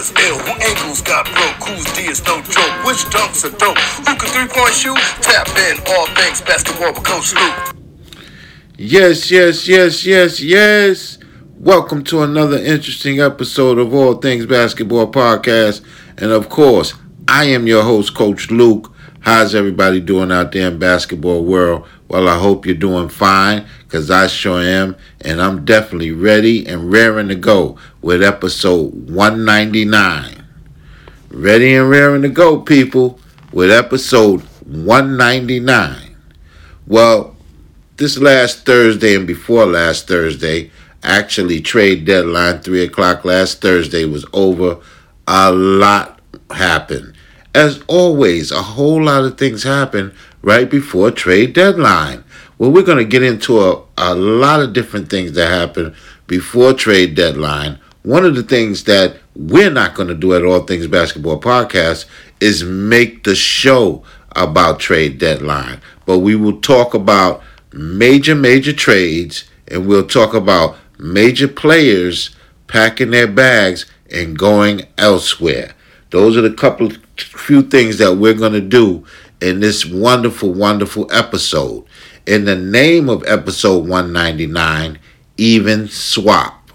crossovers ill? Who ankles got broke? Whose D is no joke? Which dunks are dope? Who can three point shoot? Tap in all things basketball with Coach Luke. Yes, yes, yes, yes, yes. Welcome to another interesting episode of All Things Basketball Podcast. And of course, I am your host, Coach Luke. How's everybody doing out there in basketball world? Well, I hope you're doing fine, because I sure am. And I'm definitely ready and raring to go with episode 199. Ready and raring to go, people, with episode 199. Well, this last Thursday and before last Thursday, actually trade deadline, 3 o'clock last Thursday was over. A lot happened. As always, a whole lot of things happen right before trade deadline. Well, we're going to get into a, a lot of different things that happen before trade deadline. One of the things that we're not going to do at All Things Basketball Podcast is make the show about trade deadline. But we will talk about major, major trades, and we'll talk about major players packing their bags and going elsewhere. Those are the couple few things that we're going to do in this wonderful, wonderful episode. In the name of episode 199, Even Swap.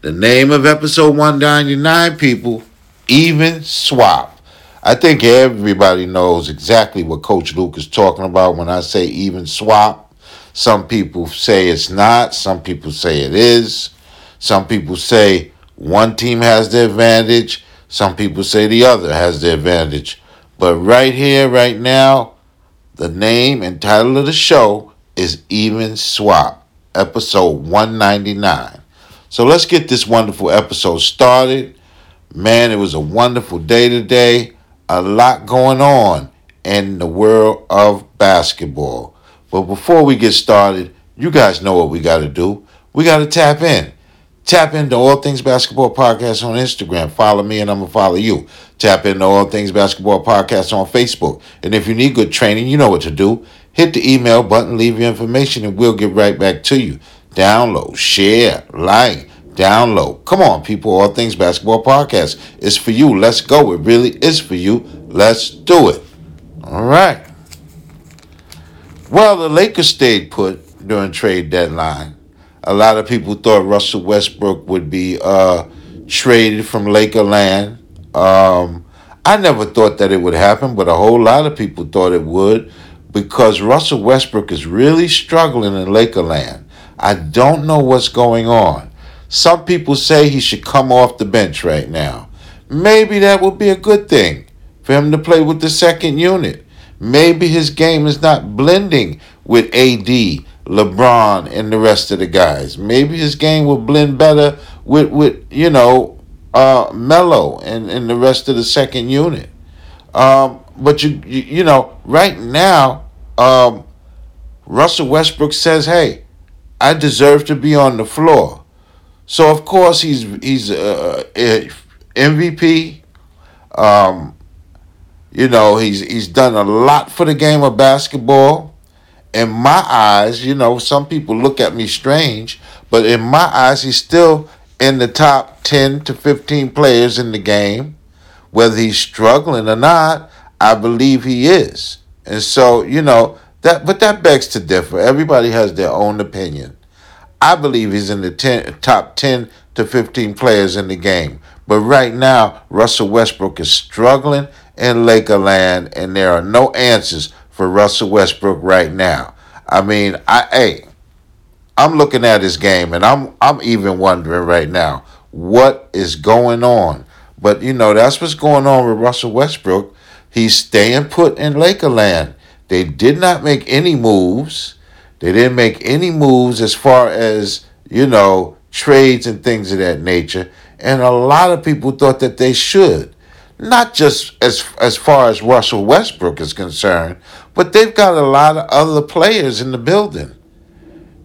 The name of episode 199, people, Even Swap. I think everybody knows exactly what Coach Luke is talking about when I say even swap. Some people say it's not, some people say it is. Some people say one team has the advantage, some people say the other has the advantage. But right here, right now, the name and title of the show is Even Swap, episode 199. So let's get this wonderful episode started. Man, it was a wonderful day today a lot going on in the world of basketball. But before we get started, you guys know what we got to do. We got to tap in. Tap into All Things Basketball Podcast on Instagram. Follow me and I'm going to follow you. Tap into All Things Basketball Podcast on Facebook. And if you need good training, you know what to do. Hit the email button, leave your information, and we'll get right back to you. Download, share, like, download. Come on, people. All Things Basketball Podcast is for you. Let's go. It really is for you. Let's do it. All right. Well, the Lakers stayed put during trade deadline. A lot of people thought Russell Westbrook would be uh, traded from Lakerland. Um, I never thought that it would happen, but a whole lot of people thought it would because Russell Westbrook is really struggling in Lakerland. I don't know what's going on. Some people say he should come off the bench right now. Maybe that would be a good thing for him to play with the second unit. Maybe his game is not blending with AD, LeBron, and the rest of the guys. Maybe his game will blend better with, with you know, uh, Melo and, and the rest of the second unit. Um, but you, you, you know, right now, um, Russell Westbrook says, "Hey, I deserve to be on the floor." So of course he's he's uh, uh MVP. Um, you know he's he's done a lot for the game of basketball. In my eyes, you know some people look at me strange, but in my eyes he's still in the top ten to fifteen players in the game. Whether he's struggling or not, I believe he is. And so you know that, but that begs to differ. Everybody has their own opinion. I believe he's in the ten, top 10 to 15 players in the game. But right now, Russell Westbrook is struggling in Lakerland, and there are no answers for Russell Westbrook right now. I mean, I hey, I'm looking at his game, and I'm I'm even wondering right now what is going on. But you know, that's what's going on with Russell Westbrook. He's staying put in Lakerland. They did not make any moves. They didn't make any moves as far as, you know, trades and things of that nature. And a lot of people thought that they should. Not just as as far as Russell Westbrook is concerned, but they've got a lot of other players in the building.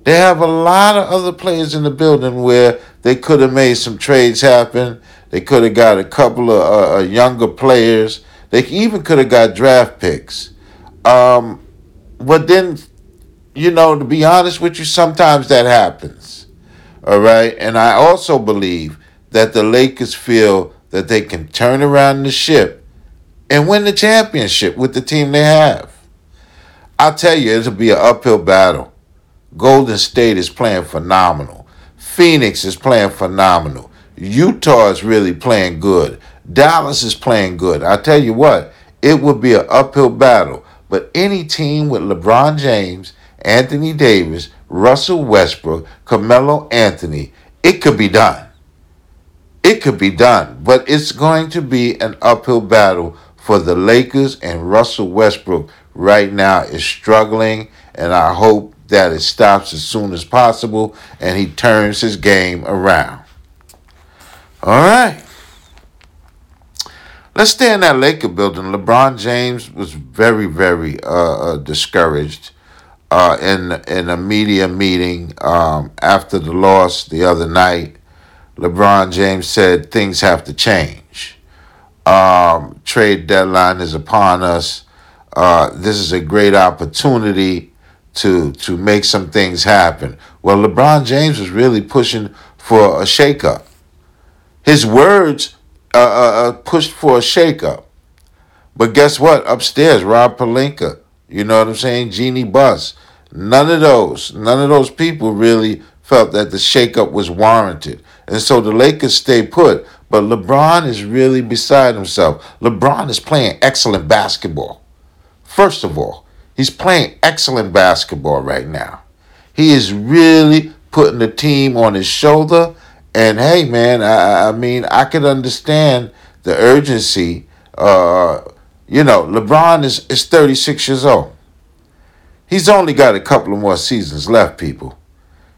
They have a lot of other players in the building where they could have made some trades happen. They could have got a couple of uh, uh younger players. They even could have got draft picks. Um, but then, you know, to be honest with you, sometimes that happens. All right. And I also believe that the Lakers feel that they can turn around the ship and win the championship with the team they have. I'll tell you, it'll be an uphill battle. Golden State is playing phenomenal. Phoenix is playing phenomenal. Utah is really playing good. Dallas is playing good. I tell you what, it would be an uphill battle. But any team with LeBron James, Anthony Davis, Russell Westbrook, Carmelo Anthony, it could be done. It could be done. But it's going to be an uphill battle for the Lakers and Russell Westbrook right now is struggling. And I hope that it stops as soon as possible and he turns his game around. All right. Let's stay in that Laker building. LeBron James was very, very uh, uh, discouraged uh, in in a media meeting um, after the loss the other night. LeBron James said things have to change. Um, trade deadline is upon us. Uh, this is a great opportunity to to make some things happen. Well, LeBron James was really pushing for a shakeup. His words uh, uh, uh, pushed for a shakeup. But guess what? Upstairs, Rob Pelinka, you know what I'm saying? Jeanie Buss. None of those, none of those people really felt that the shakeup was warranted. And so the Lakers stay put. But LeBron is really beside himself. LeBron is playing excellent basketball. First of all, he's playing excellent basketball right now. He is really putting the team on his shoulder and hey, man, I, I mean, I could understand the urgency. Uh, you know, LeBron is, is 36 years old. He's only got a couple of more seasons left, people.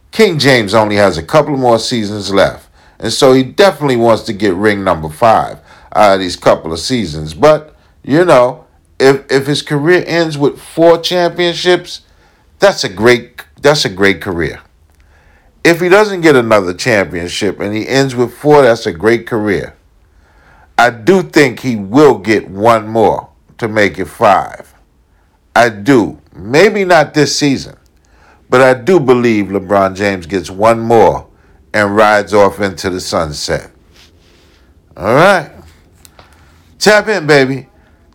King James only has a couple more seasons left. And so he definitely wants to get ring number five out of these couple of seasons. But, you know, if if his career ends with four championships, that's a great that's a great career if he doesn't get another championship and he ends with four, that's a great career. I do think he will get one more to make it five. I do. Maybe not this season, but I do believe LeBron James gets one more and rides off into the sunset. All right. Tap in, baby.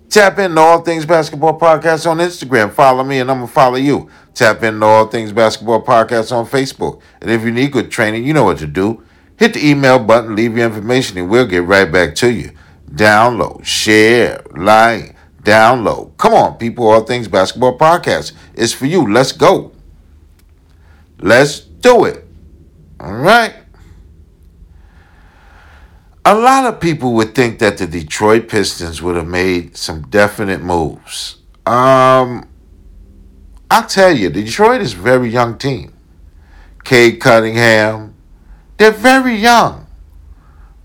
Tap in to All Things Basketball Podcast on Instagram. Follow me and I'm going to follow you. Tap in to All Things Basketball Podcast on Facebook. And if you need good training, you know what to do. Hit the email button, leave your information, and we'll get right back to you. Download, share, like, download. Come on, people. All Things Basketball Podcast is for you. Let's go. Let's do it. All right. A lot of people would think that the Detroit Pistons would have made some definite moves. Um, I'll tell you, Detroit is a very young team. Cade Cunningham, they're very young.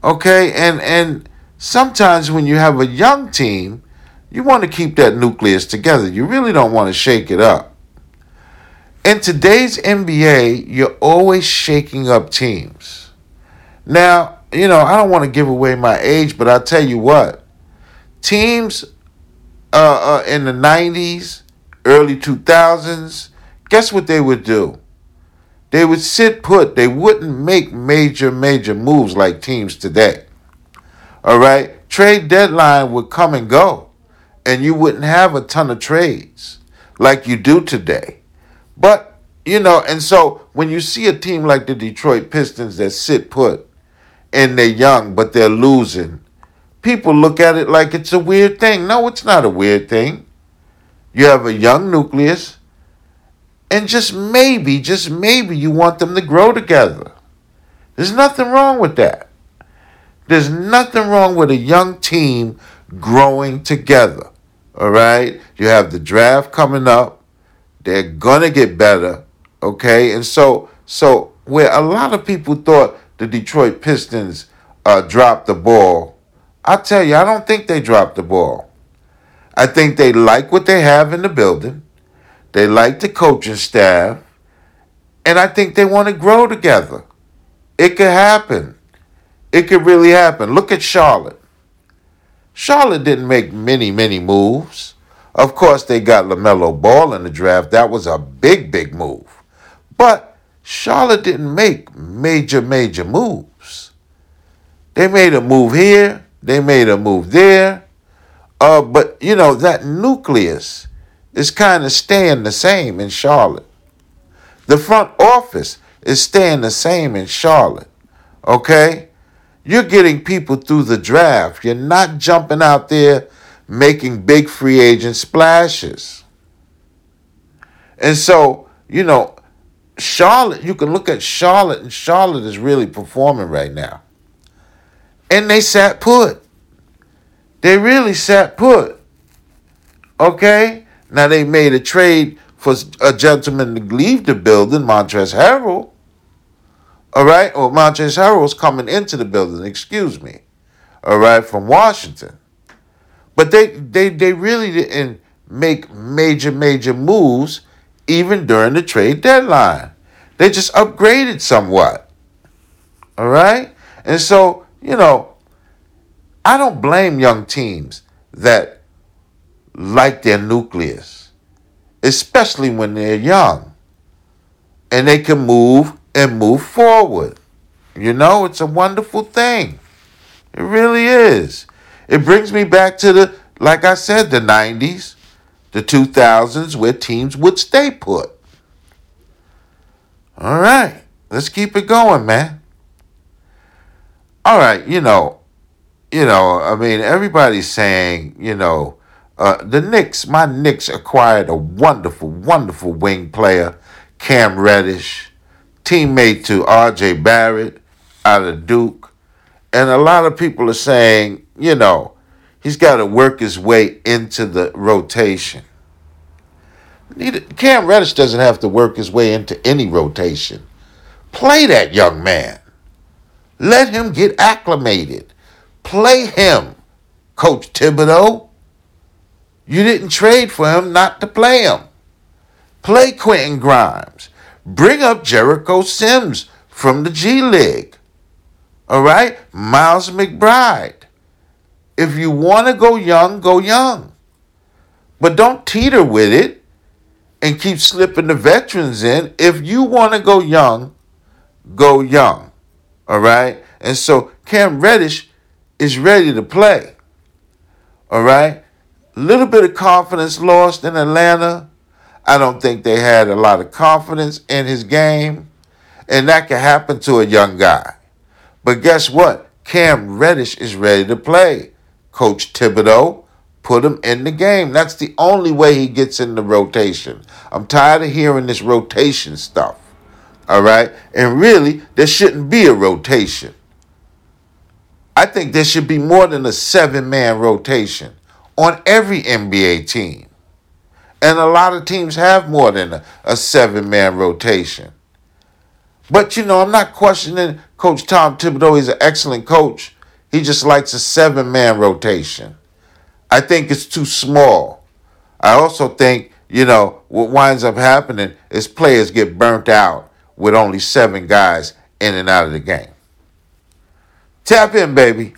Okay, and and sometimes when you have a young team, you want to keep that nucleus together. You really don't want to shake it up. In today's NBA, you're always shaking up teams. Now, you know, I don't want to give away my age, but I'll tell you what. Teams uh, uh, in the 90s, early 2000s, guess what they would do? They would sit put. They wouldn't make major, major moves like teams today. All right? Trade deadline would come and go, and you wouldn't have a ton of trades like you do today. But, you know, and so when you see a team like the Detroit Pistons that sit put, and they're young, but they're losing, people look at it like it's a weird thing. No, it's not a weird thing. You have a young nucleus, and just maybe, just maybe, you want them to grow together. There's nothing wrong with that. There's nothing wrong with a young team growing together. All right? You have the draft coming up. They're going to get better. Okay? And so, so where a lot of people thought the Detroit Pistons uh, dropped the ball. I tell you, I don't think they dropped the ball. I think they like what they have in the building. They like the coaching staff. And I think they want to grow together. It could happen. It could really happen. Look at Charlotte. Charlotte didn't make many, many moves. Of course, they got LaMelo Ball in the draft. That was a big, big move. But Charlotte didn't make major, major moves. They made a move here, they made a move there. Uh, but, you know, that nucleus is kind of staying the same in Charlotte. The front office is staying the same in Charlotte. Okay? You're getting people through the draft. You're not jumping out there making big free agent splashes. And so, you know, Charlotte, you can look at Charlotte, and Charlotte is really performing right now. And they sat put. They really sat put. Okay? Now they made a trade for a gentleman to leave the building, Montrezl Harrell. All right? Or Montrezl Harrell's coming into the building, excuse me. All right, from Washington. But they they they really didn't make major, major moves even during the trade deadline. They just upgraded somewhat. All right? And so, you know, I don't blame young teams that like their nucleus, especially when they're young and they can move and move forward. You know, it's a wonderful thing. It really is. It brings me back to the, like I said, the 90s, the 2000s, where teams would stay put. All right, let's keep it going, man. All right, you know, you know, I mean, everybody's saying, you know, uh, the Knicks, my Knicks acquired a wonderful, wonderful wing player, Cam Reddish teammate to RJ Barrett out of Duke. And a lot of people are saying, you know, he's got to work his way into the rotation. Cam Reddish doesn't have to work his way into any rotation. Play that young man. Let him get acclimated. Play him, Coach Thibodeau. You didn't trade for him not to play him. Play Quentin Grimes. Bring up Jericho Sims from the G League. All right? Miles McBride. If you want to go young, go young. But don't teeter with it and keep slipping the veterans in. If you want to go young, go young. All right? And so Cam Reddish is ready to play. All right? A little bit of confidence lost in Atlanta I don't think they had a lot of confidence in his game, and that can happen to a young guy. But guess what? Cam Reddish is ready to play. Coach Thibodeau put him in the game. That's the only way he gets in the rotation. I'm tired of hearing this rotation stuff. All right? And really, there shouldn't be a rotation. I think there should be more than a seven man rotation on every NBA team. And a lot of teams have more than a, a seven man rotation. But you know, I'm not questioning Coach Tom Thibodeau. He's an excellent coach. He just likes a seven man rotation. I think it's too small. I also think, you know, what winds up happening is players get burnt out with only seven guys in and out of the game. Tap in, baby.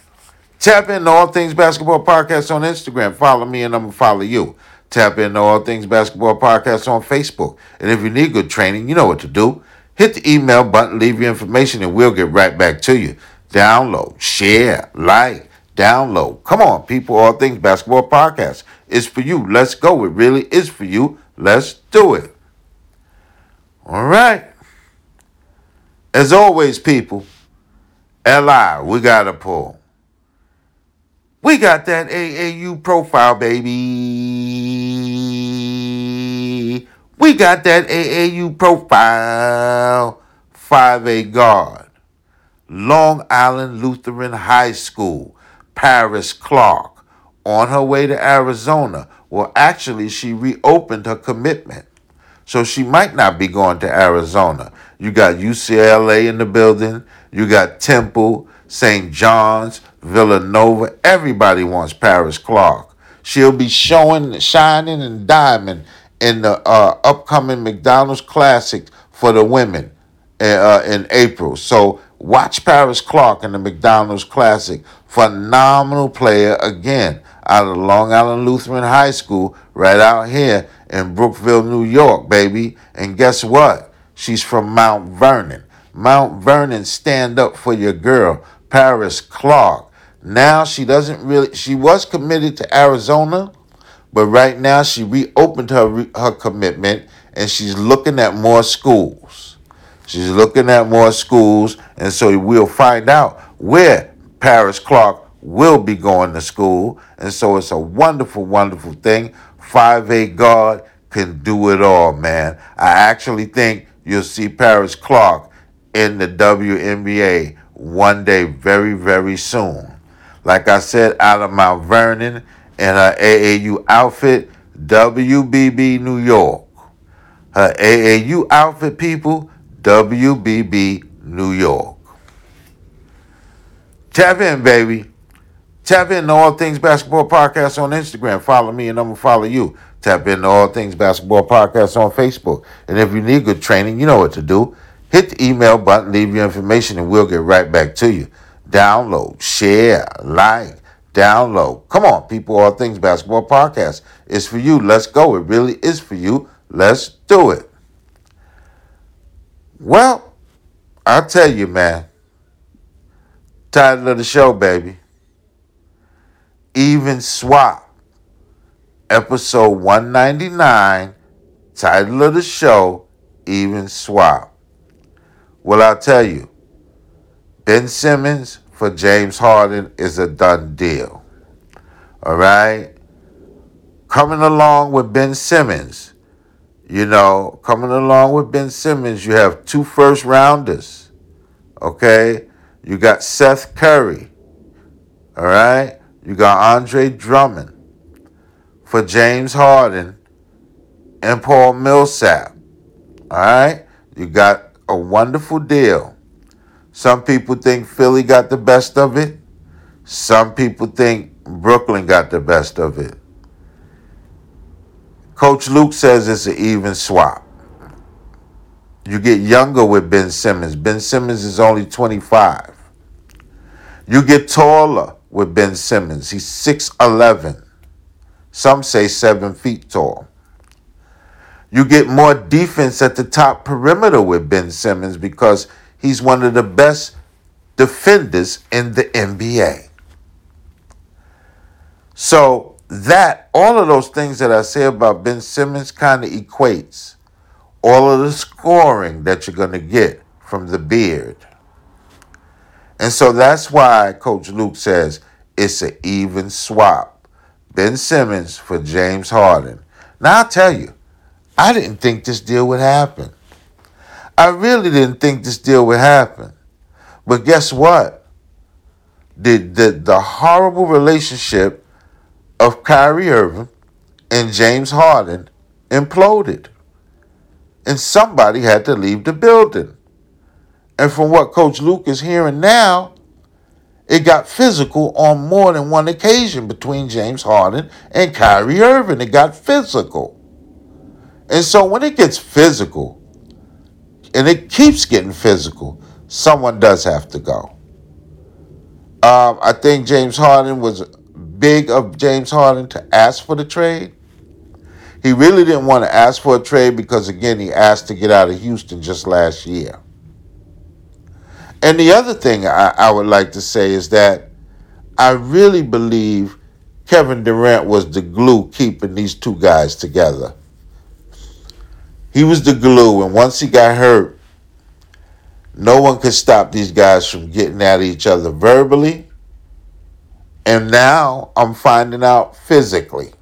Tap in All Things Basketball Podcast on Instagram. Follow me and I'm going to follow you. Tap into All Things Basketball Podcast on Facebook. And if you need good training, you know what to do. Hit the email button, leave your information, and we'll get right back to you. Download, share, like, download. Come on, people. All Things Basketball Podcast It's for you. Let's go. It really is for you. Let's do it. All right. As always, people, LI, we got to pull. We got that AAU profile, baby. We got that AAU profile. 5A guard. Long Island Lutheran High School. Paris Clark. On her way to Arizona. Well, actually, she reopened her commitment. So she might not be going to Arizona. You got UCLA in the building. You got Temple, St. John's, Villanova. Everybody wants Paris Clark. She'll be showing, shining, and diamond in the uh, upcoming McDonald's Classic for the women uh, in April. So Watch Paris Clark in the McDonald's Classic. Phenomenal player again out of Long Island Lutheran High School, right out here in Brookville, New York, baby. And guess what? She's from Mount Vernon. Mount Vernon, stand up for your girl, Paris Clark. Now she doesn't really, she was committed to Arizona, but right now she reopened her, her commitment and she's looking at more schools. She's looking at more schools, and so we'll find out where Paris Clark will be going to school. And so it's a wonderful, wonderful thing. 5A guard can do it all, man. I actually think you'll see Paris Clark in the WNBA one day very, very soon. Like I said, out of Mount Vernon in her AAU outfit, WBB New York. Her AAU outfit, people, WBB New York. Tap in, baby. Tap in to All Things Basketball Podcast on Instagram. Follow me and I'm going to follow you. Tap in to All Things Basketball Podcast on Facebook. And if you need good training, you know what to do. Hit the email button, leave your information, and we'll get right back to you. Download, share, like, download. Come on, people, All Things Basketball Podcast. It's for you. Let's go. It really is for you. Let's do it. Well, I'll tell you, man. Title of the show, baby. Even Swap. Episode 199. Title of the show, Even Swap. Well, I'll tell you. Ben Simmons for James Harden is a done deal. All right? Coming along with Ben Simmons, you know, coming along with Ben Simmons, you have two first rounders. Okay? You got Seth Curry. All right? You got Andre Drummond for James Harden and Paul Millsap. All right? You got a wonderful deal. Some people think Philly got the best of it. Some people think Brooklyn got the best of it. Coach Luke says it's an even swap. You get younger with Ben Simmons. Ben Simmons is only 25. You get taller with Ben Simmons. He's 6'11. Some say 7 feet tall. You get more defense at the top perimeter with Ben Simmons because he's one of the best defenders in the NBA. So that all of those things that I say about Ben Simmons kind of equates all of the scoring that you're going to get from the beard. And so that's why Coach Luke says it's an even swap. Ben Simmons for James Harden. Now I'll tell you, I didn't think this deal would happen. I really didn't think this deal would happen. But guess what? The, the, the horrible relationship of Kyrie Irving and James Harden imploded. And somebody had to leave the building. And from what Coach Luke is hearing now, it got physical on more than one occasion between James Harden and Kyrie Irving. It got physical. And so when it gets physical, and it keeps getting physical, someone does have to go. Um, I think James Harden was big of James Harden to ask for the trade. He really didn't want to ask for a trade because, again, he asked to get out of Houston just last year. And the other thing I, I would like to say is that I really believe Kevin Durant was the glue keeping these two guys together. He was the glue, and once he got hurt, no one could stop these guys from getting at each other verbally. And now I'm finding out physically.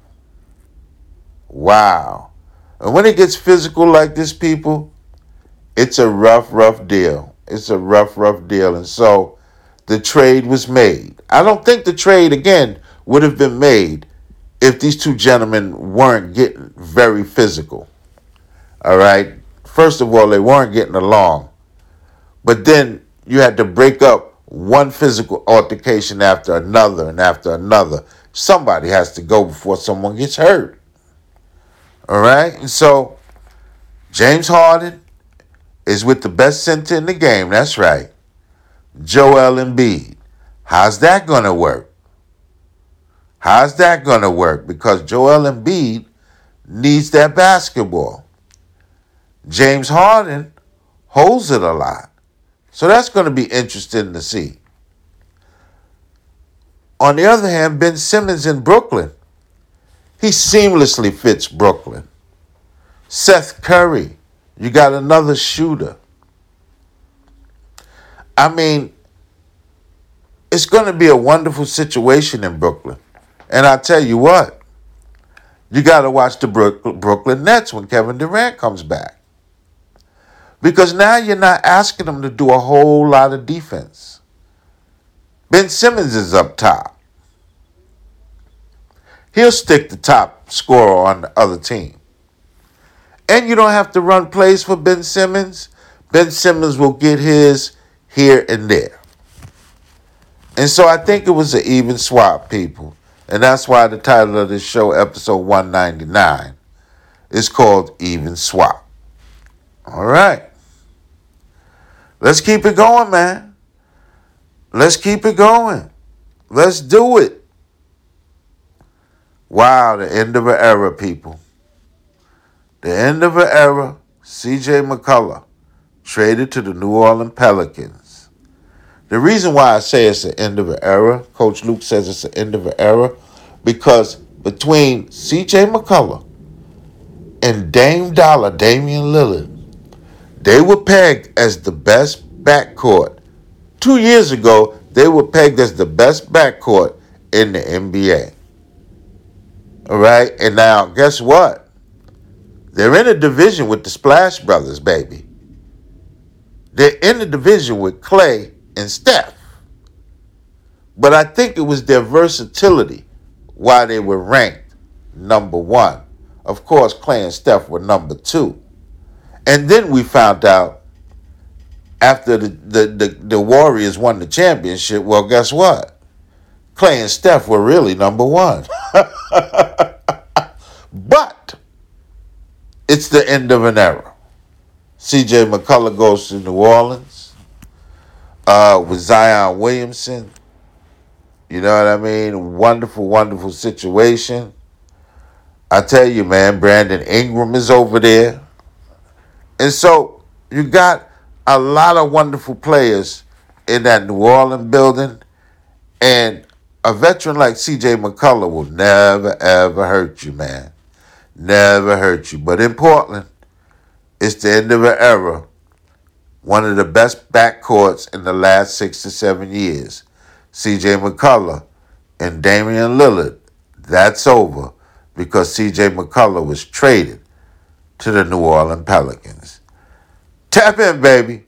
Wow. And when it gets physical like this, people, it's a rough, rough deal. It's a rough, rough deal. And so the trade was made. I don't think the trade, again, would have been made if these two gentlemen weren't getting very physical. All right. First of all, they weren't getting along. But then you had to break up one physical altercation after another and after another. Somebody has to go before someone gets hurt. All right. And so James Harden is with the best center in the game. That's right. Joel Embiid. How's that going to work? How's that going to work? Because Joel Embiid needs that basketball. James Harden holds it a lot. So that's going to be interesting to see. On the other hand, Ben Simmons in Brooklyn, he seamlessly fits Brooklyn. Seth Curry, you got another shooter. I mean, it's going to be a wonderful situation in Brooklyn. And I tell you what, you got to watch the Brooklyn Nets when Kevin Durant comes back. Because now you're not asking them to do a whole lot of defense. Ben Simmons is up top. He'll stick the top scorer on the other team. And you don't have to run plays for Ben Simmons. Ben Simmons will get his here and there. And so I think it was an even swap, people. And that's why the title of this show, episode 199, is called Even Swap. All right. Let's keep it going, man. Let's keep it going. Let's do it. Wow, the end of an era, people. The end of an era. CJ McCollum traded to the New Orleans Pelicans. The reason why I say it's the end of an era, Coach Luke says it's the end of an era, because between CJ McCollum and Dame Dollar, Damian Lillard, they were pegged as the best backcourt. Two years ago, they were pegged as the best backcourt in the NBA. All right, and now guess what? They're in a division with the Splash Brothers, baby. They're in a division with Clay and Steph. But I think it was their versatility why they were ranked number one. Of course, Clay and Steph were number two. And then we found out after the, the, the, the, Warriors won the championship, well, guess what? Clay and Steph were really number one. but it's the end of an era. CJ McCollum goes to New Orleans uh, with Zion Williamson. You know what I mean? Wonderful, wonderful situation. I tell you, man, Brandon Ingram is over there. And so you got a lot of wonderful players in that New Orleans building. And a veteran like CJ McCollum will never, ever hurt you, man. Never hurt you. But in Portland, it's the end of an era. One of the best backcourts in the last six to seven years. CJ McCollum and Damian Lillard. That's over because CJ McCullough was traded to the New Orleans Pelicans. Tap in, baby.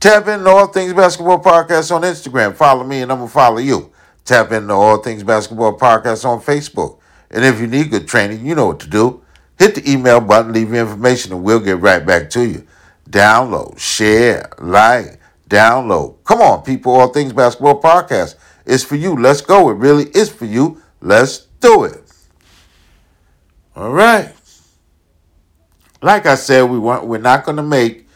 Tap in to All Things Basketball Podcast on Instagram. Follow me and I'm going to follow you. Tap into All Things Basketball Podcast on Facebook. And if you need good training, you know what to do. Hit the email button, leave your information, and we'll get right back to you. Download, share, like, download. Come on, people. All Things Basketball Podcast. It's for you. Let's go. It really is for you. Let's do it. All right like I said, we weren't, we're not going to make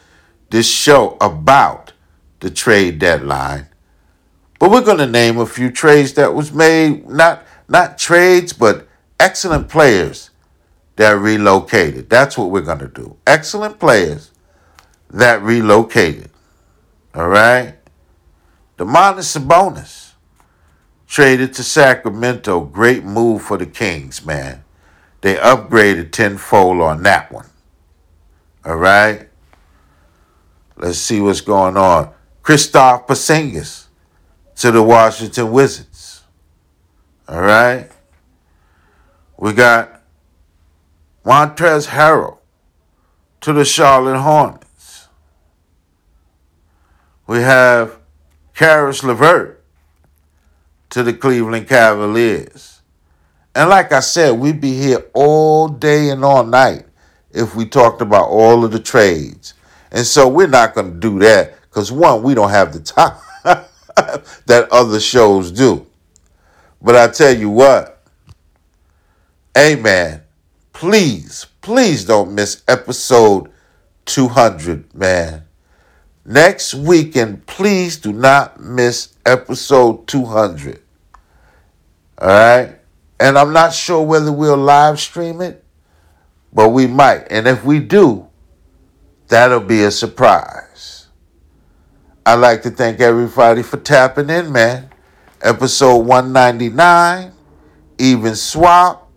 this show about the trade deadline, but we're going to name a few trades that was made not not trades, but excellent players that relocated. That's what we're going to do. Excellent players that relocated. All right. The Domantas Sabonis traded to Sacramento. Great move for the Kings, man. They upgraded tenfold on that one. All right. Let's see what's going on. Kristaps Porzingis to the Washington Wizards. All right. We got Montrezl Harrell to the Charlotte Hornets. We have Caris LeVert to the Cleveland Cavaliers. And like I said, we'd be here all day and all night if we talked about all of the trades. And so we're not going to do that because, one, we don't have the time that other shows do. But I tell you what, man, please, please don't miss episode 200, man. Next weekend, please do not miss episode 200. All right? And I'm not sure whether we'll live stream it, but we might. And if we do, that'll be a surprise. I'd like to thank everybody for tapping in, man. Episode 199, even swap.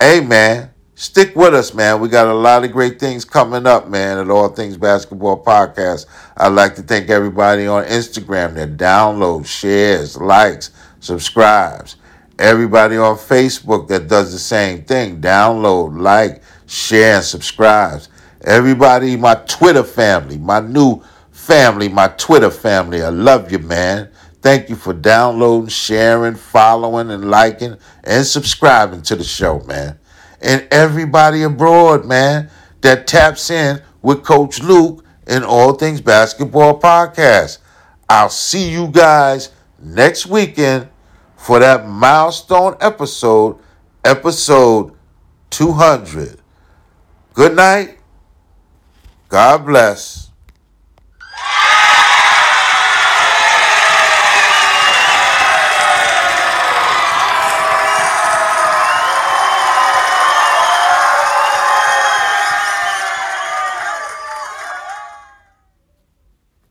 Hey, man, stick with us, man. We got a lot of great things coming up, man, at All Things Basketball Podcast. I'd like to thank everybody on Instagram that downloads, shares, likes, subscribes. Everybody on Facebook that does the same thing. Download, like, share, and subscribes. Everybody, my Twitter family, my new family, my Twitter family. I love you, man. Thank you for downloading, sharing, following, and liking and subscribing to the show, man. And everybody abroad, man, that taps in with Coach Luke and All Things Basketball Podcast. I'll see you guys next weekend for that milestone episode, episode 200. Good night. God bless.